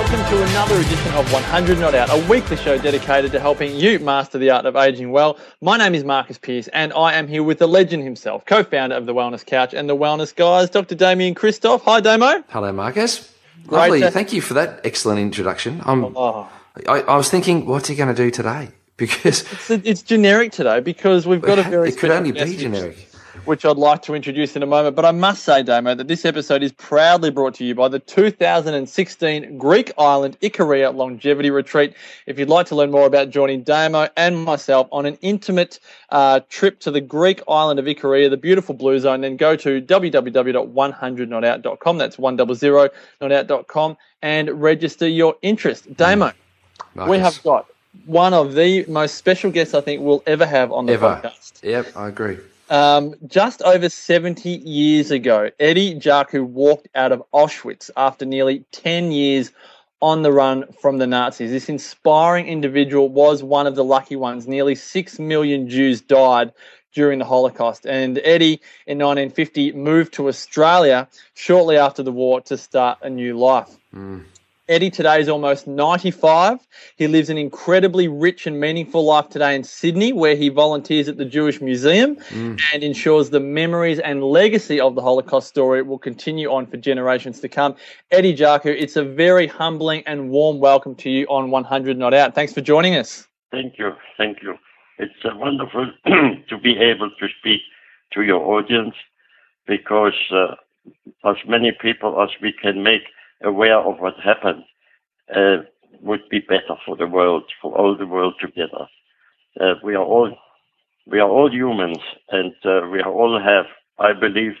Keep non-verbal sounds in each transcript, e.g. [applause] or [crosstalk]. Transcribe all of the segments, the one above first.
Welcome to another edition of 100 Not Out, a weekly show dedicated to helping you master the art of aging well. My name is Marcus Pearce, and I am here with the legend himself, co founder of the Wellness Couch and the Wellness Guys, Dr. Damian Kristof. Hi, Damo. Hello, Marcus. Lovely. To- Thank you for that excellent introduction. I'm, oh. I, I was thinking, what's he going to do today? [laughs] Because it's, it's generic today because we've got a [laughs] very it could only be generic which I'd like to introduce in a moment. But I must say, Damo, that this episode is proudly brought to you by the 2016 Greek Island Ikaria Longevity Retreat. If you'd like to learn more about joining Damo and myself on an intimate uh, trip to the Greek island of Ikaria, the beautiful blue zone, then go to www.100notout.com. That's 100notout.com and register your interest. Damo, mm. we have got one of the most special guests I think we'll ever have on the ever. podcast. Yep, I agree. Um, just over 70 years ago, Eddie Jaku walked out of Auschwitz after nearly 10 years on the run from the Nazis. This inspiring individual was one of the lucky ones. Nearly 6 million Jews died during the Holocaust. And Eddie, in 1950, moved to Australia shortly after the war to start a new life. Mm. Eddie today is almost 95. He lives an incredibly rich and meaningful life today in Sydney, where he volunteers at the Jewish Museum mm. and ensures the memories and legacy of the Holocaust story will continue on for generations to come. Eddie Jaku, it's a very humbling and warm welcome to you on 100 Not Out. Thanks for joining us. Thank you. Thank you. It's uh, wonderful [clears throat] to be able to speak to your audience because uh, as many people as we can make aware of what happened uh, would be better for the world, for all the world together. Uh, we are all we are all humans, and uh, we all have. I believe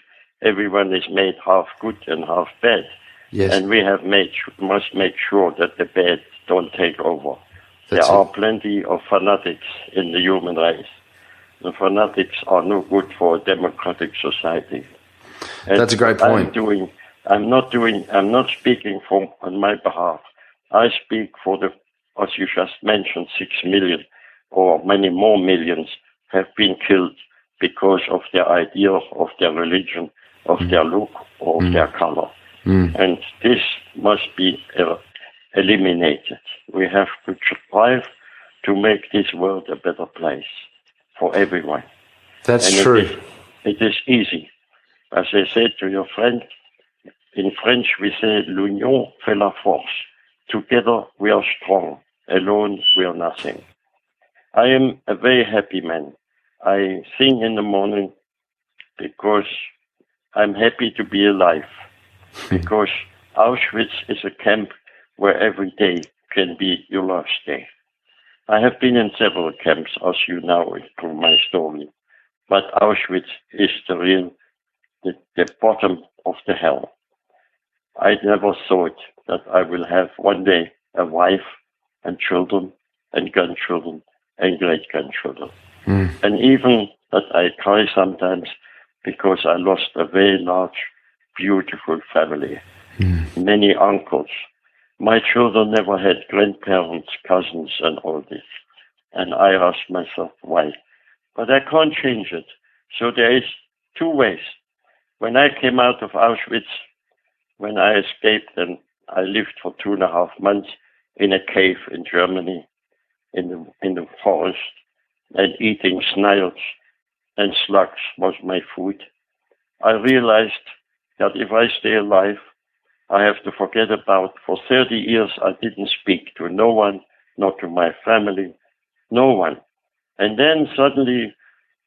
everyone is made half good and half bad, yes. and we have made must make sure that the bad don't take over. That's there it. are plenty of fanatics in the human race. The fanatics are no good for a democratic society. And That's a great point. I'm doing I'm not doing, I'm not speaking for, on my behalf. I speak for the, as you just mentioned, six million or many more millions have been killed because of their idea, of their religion, of mm. their look, or mm. of their color. Mm. And this must be uh, eliminated. We have to strive to make this world a better place for everyone. That's and true. It is, it is easy. As I said to your friend, in French, we say l'union fait la force. Together we are strong. Alone we are nothing. I am a very happy man. I sing in the morning because I'm happy to be alive. Hmm. because Auschwitz is a camp where every day can be your last day. I have been in several camps, as you know through my story, but Auschwitz is the real, the, the bottom of the hell. I never thought that I will have one day a wife and children and grandchildren and great grandchildren. Mm. And even that I cry sometimes because I lost a very large, beautiful family, mm. many uncles. My children never had grandparents, cousins, and all this. And I ask myself why. But I can't change it. So there is two ways. When I came out of Auschwitz, when I escaped and I lived for two and a half months in a cave in Germany, in the in the forest, and eating snails and slugs was my food. I realized that if I stay alive, I have to forget about. For 30 years, I didn't speak to no one, not to my family, no one. And then suddenly,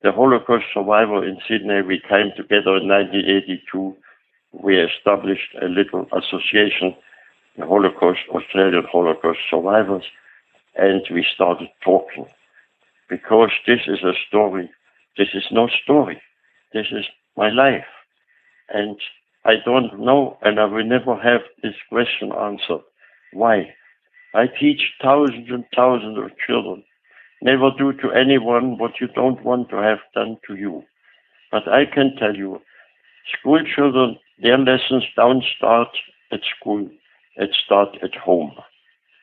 the Holocaust survivor in Sydney, we came together in 1982 we established a little association, the Holocaust, Australian Holocaust Survivors, and we started talking. Because this is a story, this is no story. This is my life. And I don't know, and I will never have this question answered. Why? I teach thousands and thousands of children. Never do to anyone what you don't want to have done to you. But I can tell you, school children, their lessons don't start at school. It starts at home.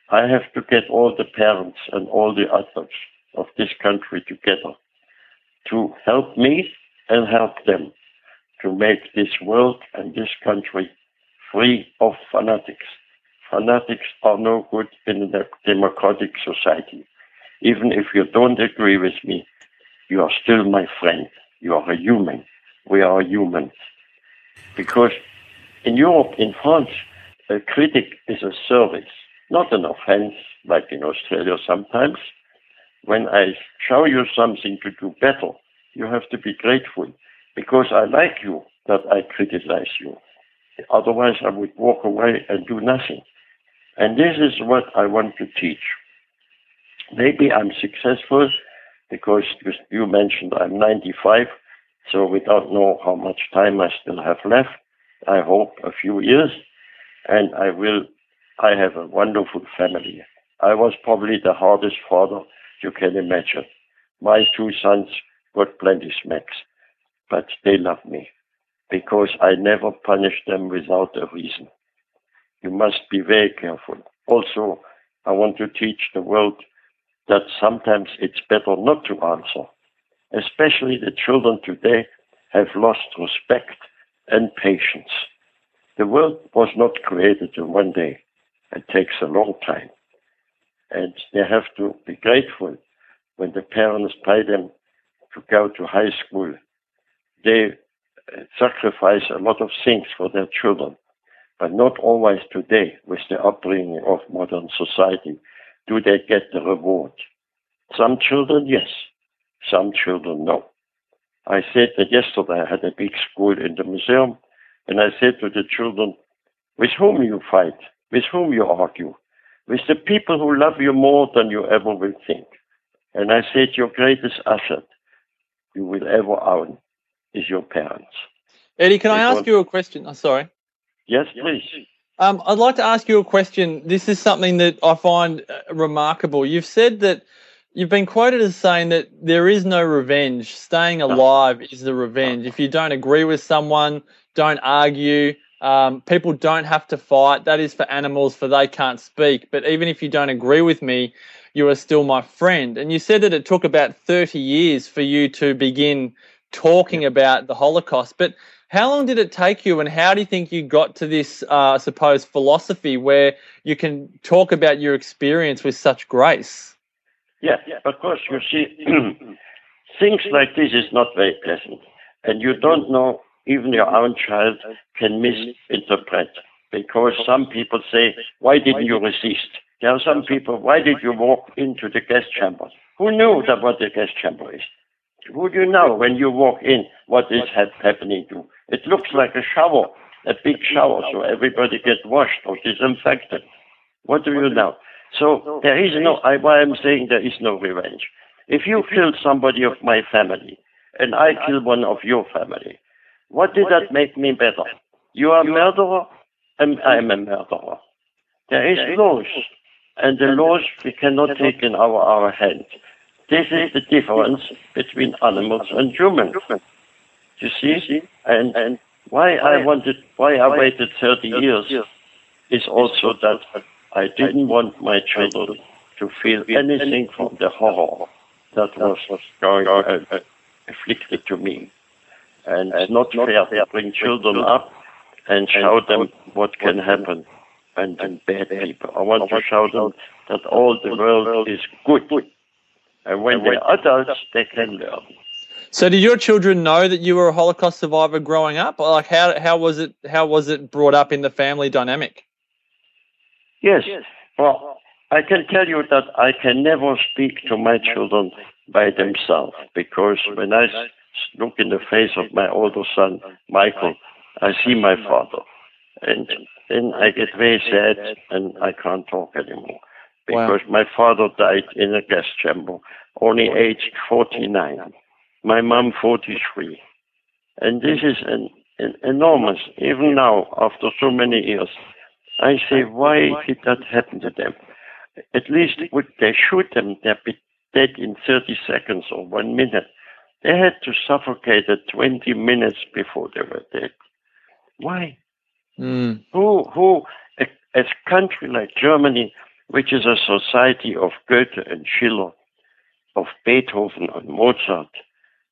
I have to get all the parents and all the adults of this country together to help me and help them to make this world and this country free of fanatics. Fanatics are no good in a democratic society. Even if you don't agree with me, you are still my friend. You are a human. We are humans. Because in Europe, in France, a critic is a service, not an offense like in Australia sometimes. When I show you something to do better, you have to be grateful because I like you that I criticize you. Otherwise, I would walk away and do nothing. And this is what I want to teach. Maybe I'm successful because you mentioned I'm 95, so we don't know how much time I still have left. I hope a few years, and I will. I have a wonderful family. I was probably the hardest father you can imagine. My two sons got plenty smacks, but they love me because I never punish them without a reason. You must be very careful. Also, I want to teach the world that sometimes it's better not to answer. Especially the children today have lost respect and patience. The world was not created in one day. It takes a long time. And they have to be grateful when the parents pay them to go to high school. They uh, sacrifice a lot of things for their children, but not always today with the upbringing of modern society do they get the reward? Some children, yes. Some children, no. I said that yesterday I had a big school in the museum, and I said to the children, with whom you fight, with whom you argue, with the people who love you more than you ever will think. And I said, your greatest asset you will ever own is your parents. Eddie, can I ask you a question? I'm oh, sorry. Yes, please. Um, I'd like to ask you a question. This is something that I find uh, remarkable. You've said that you've been quoted as saying that there is no revenge. Staying alive is the revenge. If you don't agree with someone, don't argue. Um, people don't have to fight. That is for animals, for they can't speak. But even if you don't agree with me, you are still my friend. And you said that it took about 30 years for you to begin talking about the Holocaust. But how long did it take you, and how do you think you got to this, uh, I suppose, philosophy where you can talk about your experience with such grace? Yeah, of course. You see, [clears throat] things like this is not very pleasant, and you don't know. Even your own child can misinterpret because some people say, "Why didn't you resist?" There are some people, "Why did you walk into the gas chamber?" Who knew that what the gas chamber is? Would you know when you walk in what is happening to? It looks like a shower, a big shower, so everybody gets washed or disinfected. What do you know? So there is no, I, why I'm saying there is no revenge. If you kill somebody of my family and I kill one of your family, what did that make me better? You are a murderer and I am a murderer. There is laws and the laws we cannot take in our, our hands. This is the difference between animals and humans. You see? And, and why I wanted, why I waited 30 years is also that I didn't want my children to feel anything from the horror that was going uh, uh, afflicted to me. And it's not fair to bring children up and show them what can happen and, and bad people. I want to show them that all the world is good and when they're adults, they can learn. So, did your children know that you were a Holocaust survivor growing up? Like, how how was it how was it brought up in the family dynamic? Yes. Well, I can tell you that I can never speak to my children by themselves because when I look in the face of my older son, Michael, I see my father. And then I get very sad and I can't talk anymore because wow. my father died in a gas chamber, only aged 49. My mom 43. And this is an, an enormous, even now, after so many years, I say, why did that happen to them? At least would they shoot them, they'd be dead in 30 seconds or one minute. They had to suffocate at 20 minutes before they were dead. Why? Mm. Who, who, a, a country like Germany, which is a society of Goethe and Schiller, of Beethoven and Mozart,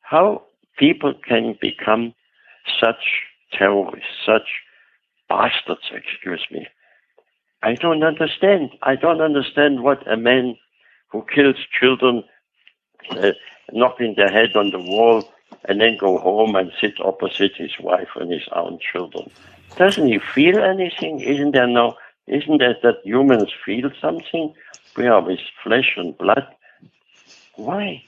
how people can become such terrorists, such bastards, excuse me. I don't understand. I don't understand what a man who kills children, uh, knocking their head on the wall, and then go home and sit opposite his wife and his own children. Doesn't he feel anything? Isn't there no? Isn't there that humans feel something? We are with flesh and blood. Why?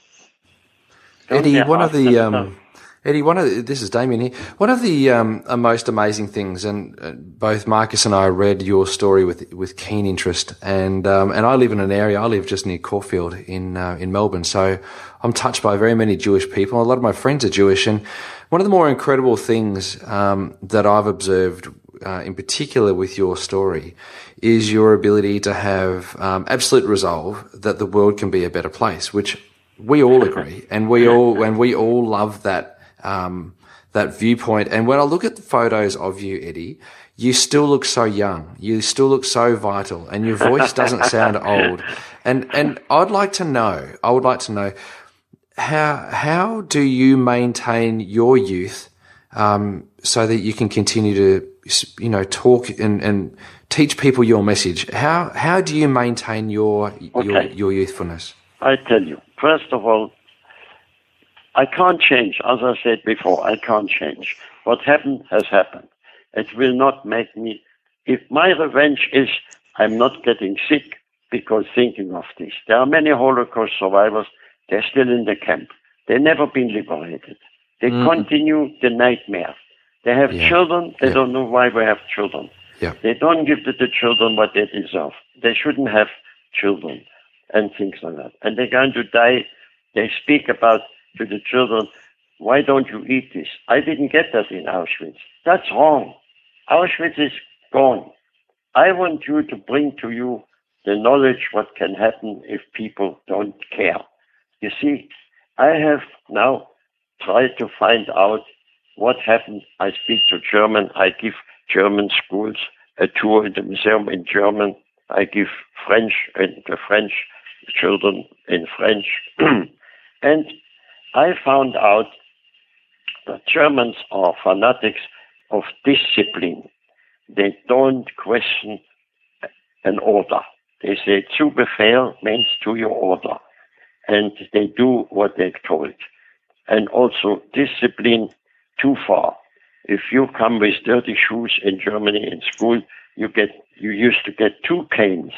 Don't Eddie, one of the um, Eddie, one of the, this is Damian here. One of the um, uh, most amazing things, and uh, both Marcus and I read your story with with keen interest, and um, and I live in an area. I live just near Caulfield in uh, in Melbourne, so I'm touched by very many Jewish people. A lot of my friends are Jewish, and one of the more incredible things um, that I've observed, uh, in particular with your story, is your ability to have um, absolute resolve that the world can be a better place, which we all agree, and we all and we all love that um, that viewpoint. And when I look at the photos of you, Eddie, you still look so young. You still look so vital, and your voice [laughs] doesn't sound old. And and I'd like to know. I would like to know how how do you maintain your youth um, so that you can continue to you know talk and, and teach people your message. How how do you maintain your okay. your, your youthfulness? I tell you, first of all, I can't change. As I said before, I can't change. What happened has happened. It will not make me. If my revenge is I'm not getting sick because thinking of this. There are many Holocaust survivors. They're still in the camp. They've never been liberated. They mm. continue the nightmare. They have yeah. children. They yeah. don't know why we have children. Yeah. They don't give to the children what they deserve. They shouldn't have children and things like that. And they're going to die. They speak about to the children, why don't you eat this? I didn't get that in Auschwitz. That's wrong. Auschwitz is gone. I want you to bring to you the knowledge what can happen if people don't care. You see, I have now tried to find out what happened. I speak to German. I give German schools a tour in the museum in German. I give French and the French children in French. [clears throat] and I found out that Germans are fanatics of discipline. They don't question an order. They say zu Befehl means to your order. And they do what they're told. And also discipline too far. If you come with dirty shoes in Germany in school, you get, you used to get two canes.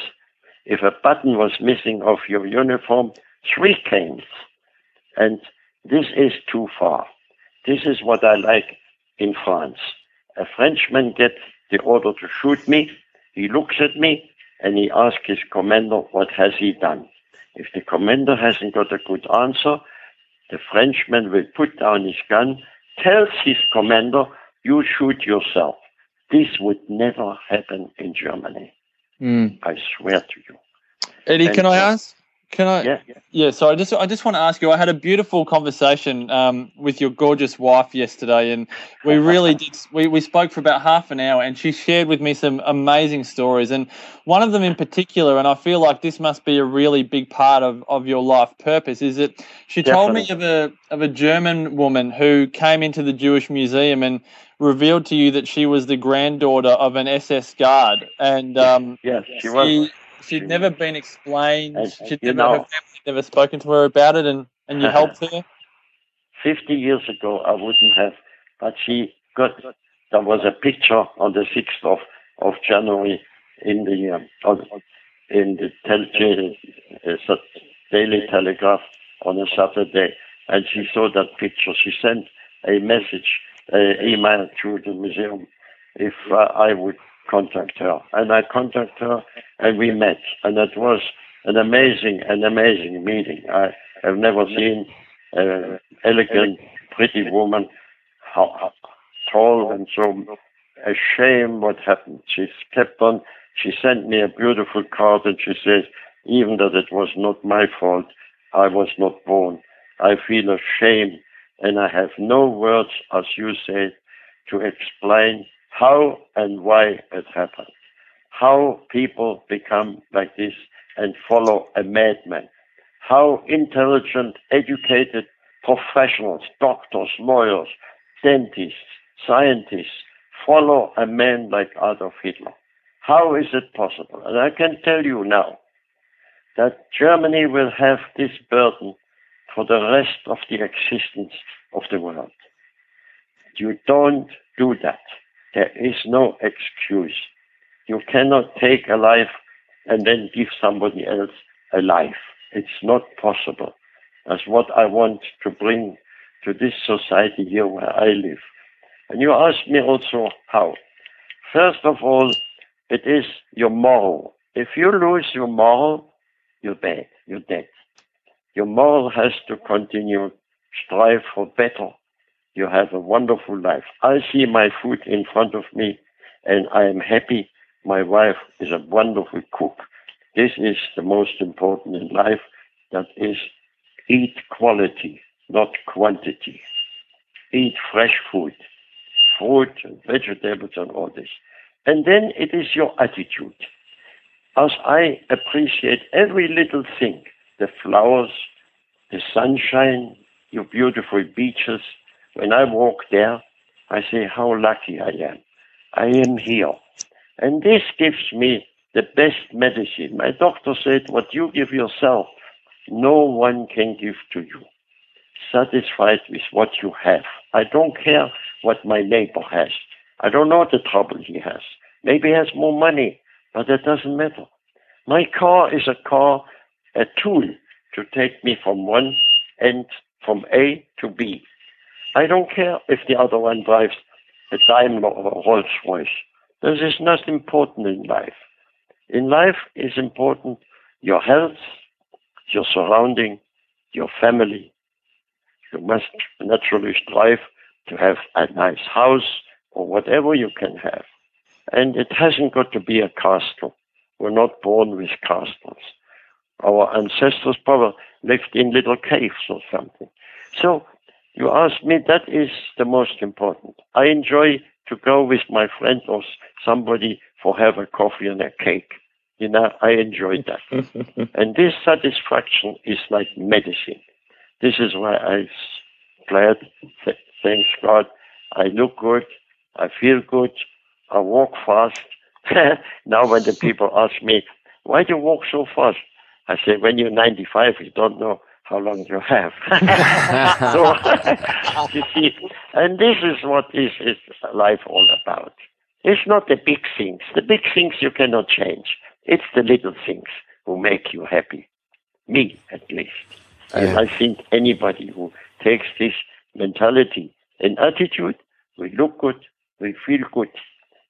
If a button was missing off your uniform, three canes. And this is too far. This is what I like in France. A Frenchman gets the order to shoot me. He looks at me and he asks his commander, what has he done? If the commander hasn't got a good answer, the Frenchman will put down his gun, tells his commander, you shoot yourself. This would never happen in Germany. Mm. I swear to you. Eddie, and can I ask? Can I? Yeah. Yeah. So I just I just want to ask you. I had a beautiful conversation um, with your gorgeous wife yesterday, and we really [laughs] did. We we spoke for about half an hour, and she shared with me some amazing stories, and one of them in particular, and I feel like this must be a really big part of, of your life purpose. Is that she told me of a of a German woman who came into the Jewish Museum and revealed to you that she was the granddaughter of an SS guard, and um, yes, she was she'd never been explained. And, she'd never, know, her family never spoken to her about it, and, and you helped her. [laughs] Fifty years ago, I wouldn't have, but she got. There was a picture on the sixth of of January in the um, in the tele, uh, Daily Telegraph on a Saturday, and she saw that picture. She sent a message, an email to the museum if uh, I would contact her. And I contacted her and we met. And it was an amazing, an amazing meeting. I have never seen an elegant, pretty woman, how, how tall and so ashamed what happened. She kept on, she sent me a beautiful card and she says, even that it was not my fault, I was not born. I feel ashamed and I have no words, as you said, to explain how and why it happened. How people become like this and follow a madman. How intelligent, educated professionals, doctors, lawyers, dentists, scientists follow a man like Adolf Hitler. How is it possible? And I can tell you now that Germany will have this burden for the rest of the existence of the world. You don't do that. There is no excuse. You cannot take a life and then give somebody else a life. It's not possible. That's what I want to bring to this society here where I live. And you ask me also how. First of all, it is your moral. If you lose your moral, you're bad. You're dead. Your moral has to continue. Strive for better. You have a wonderful life. I see my food in front of me and I am happy. My wife is a wonderful cook. This is the most important in life. That is, eat quality, not quantity. Eat fresh food, fruit and vegetables and all this. And then it is your attitude. As I appreciate every little thing, the flowers, the sunshine, your beautiful beaches, when I walk there, I say how lucky I am. I am here. And this gives me the best medicine. My doctor said, what you give yourself, no one can give to you. Satisfied with what you have. I don't care what my neighbor has. I don't know the trouble he has. Maybe he has more money, but that doesn't matter. My car is a car, a tool to take me from one end, from A to B. I don't care if the other one drives a Daimler or a Rolls Royce. This is not important in life. In life is important your health, your surrounding, your family. You must naturally strive to have a nice house or whatever you can have. And it hasn't got to be a castle. We're not born with castles. Our ancestors probably lived in little caves or something. So you ask me, that is the most important. I enjoy to go with my friend or somebody for have a coffee and a cake. You know, I enjoy that. [laughs] and this satisfaction is like medicine. This is why I'm glad, thanks God, I look good, I feel good, I walk fast. [laughs] now when the people ask me, why do you walk so fast? I say, when you're 95, you don't know how long you have. [laughs] so, [laughs] you see, and this is what is, is life all about. It's not the big things. The big things you cannot change. It's the little things who make you happy. Me, at least. And I think anybody who takes this mentality and attitude, we look good, we feel good.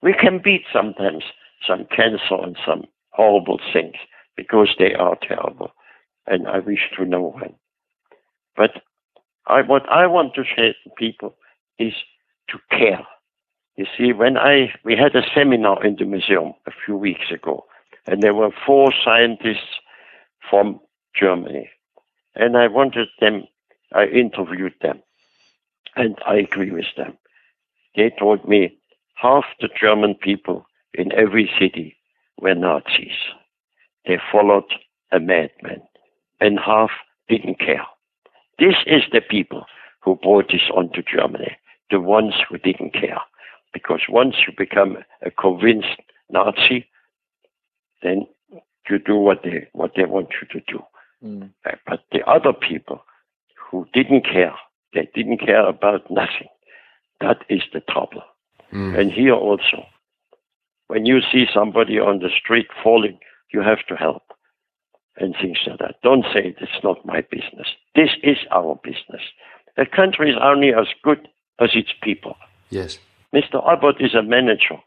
We can beat sometimes some cancer and some horrible things because they are terrible. And I wish to no one. But I, what I want to say to people is to care. You see, when I, we had a seminar in the museum a few weeks ago, and there were four scientists from Germany. And I wanted them, I interviewed them, and I agree with them. They told me half the German people in every city were Nazis. They followed a madman, and half didn't care. This is the people who brought this onto Germany, the ones who didn't care. Because once you become a convinced Nazi, then you do what they what they want you to do. Mm. But the other people who didn't care, they didn't care about nothing. That is the trouble. Mm. And here also, when you see somebody on the street falling, you have to help and things like that. Don't say it's not my business. This is our business. A country is only as good as its people. Yes. Mr. Abbott is a manager,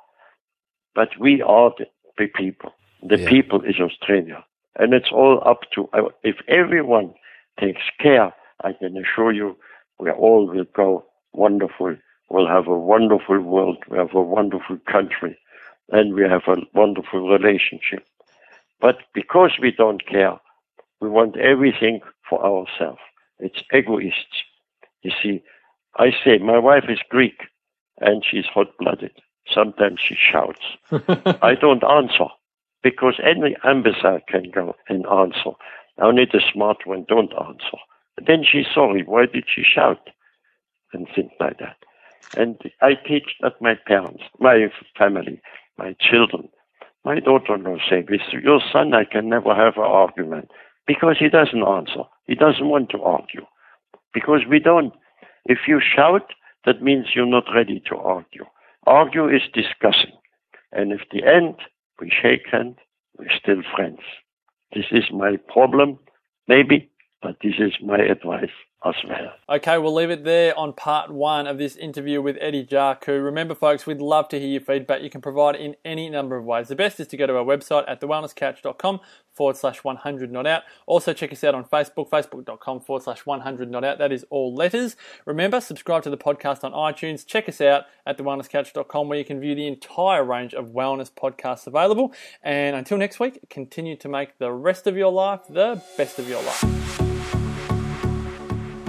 but we are the people. The yeah. people is Australia. And it's all up to, uh, if everyone takes care, I can assure you, we all will go wonderful. We'll have a wonderful world. We have a wonderful country. And we have a wonderful relationship. But because we don't care, we want everything for ourselves. It's egoists. You see, I say, my wife is Greek and she's hot blooded. Sometimes she shouts. [laughs] I don't answer because any ambassador can go and answer. Only the smart one don't answer. Then she's sorry. Why did she shout? And things like that. And I teach that my parents, my family, my children. My daughter-in-law say, with your son, I can never have an argument because he doesn't answer. He doesn't want to argue. Because we don't. If you shout, that means you're not ready to argue. Argue is discussing. And if the end, we shake hands, we're still friends. This is my problem, maybe, but this is my advice as well. Okay, we'll leave it there on part one of this interview with Eddie Jaku. Remember, folks, we'd love to hear your feedback. You can provide in any number of ways. The best is to go to our website at thewellnesscouch.com forward slash 100 not out. Also, check us out on Facebook, facebook.com forward slash 100 not out. That is all letters. Remember, subscribe to the podcast on iTunes. Check us out at thewellnesscouch.com where you can view the entire range of wellness podcasts available. And until next week, continue to make the rest of your life the best of your life.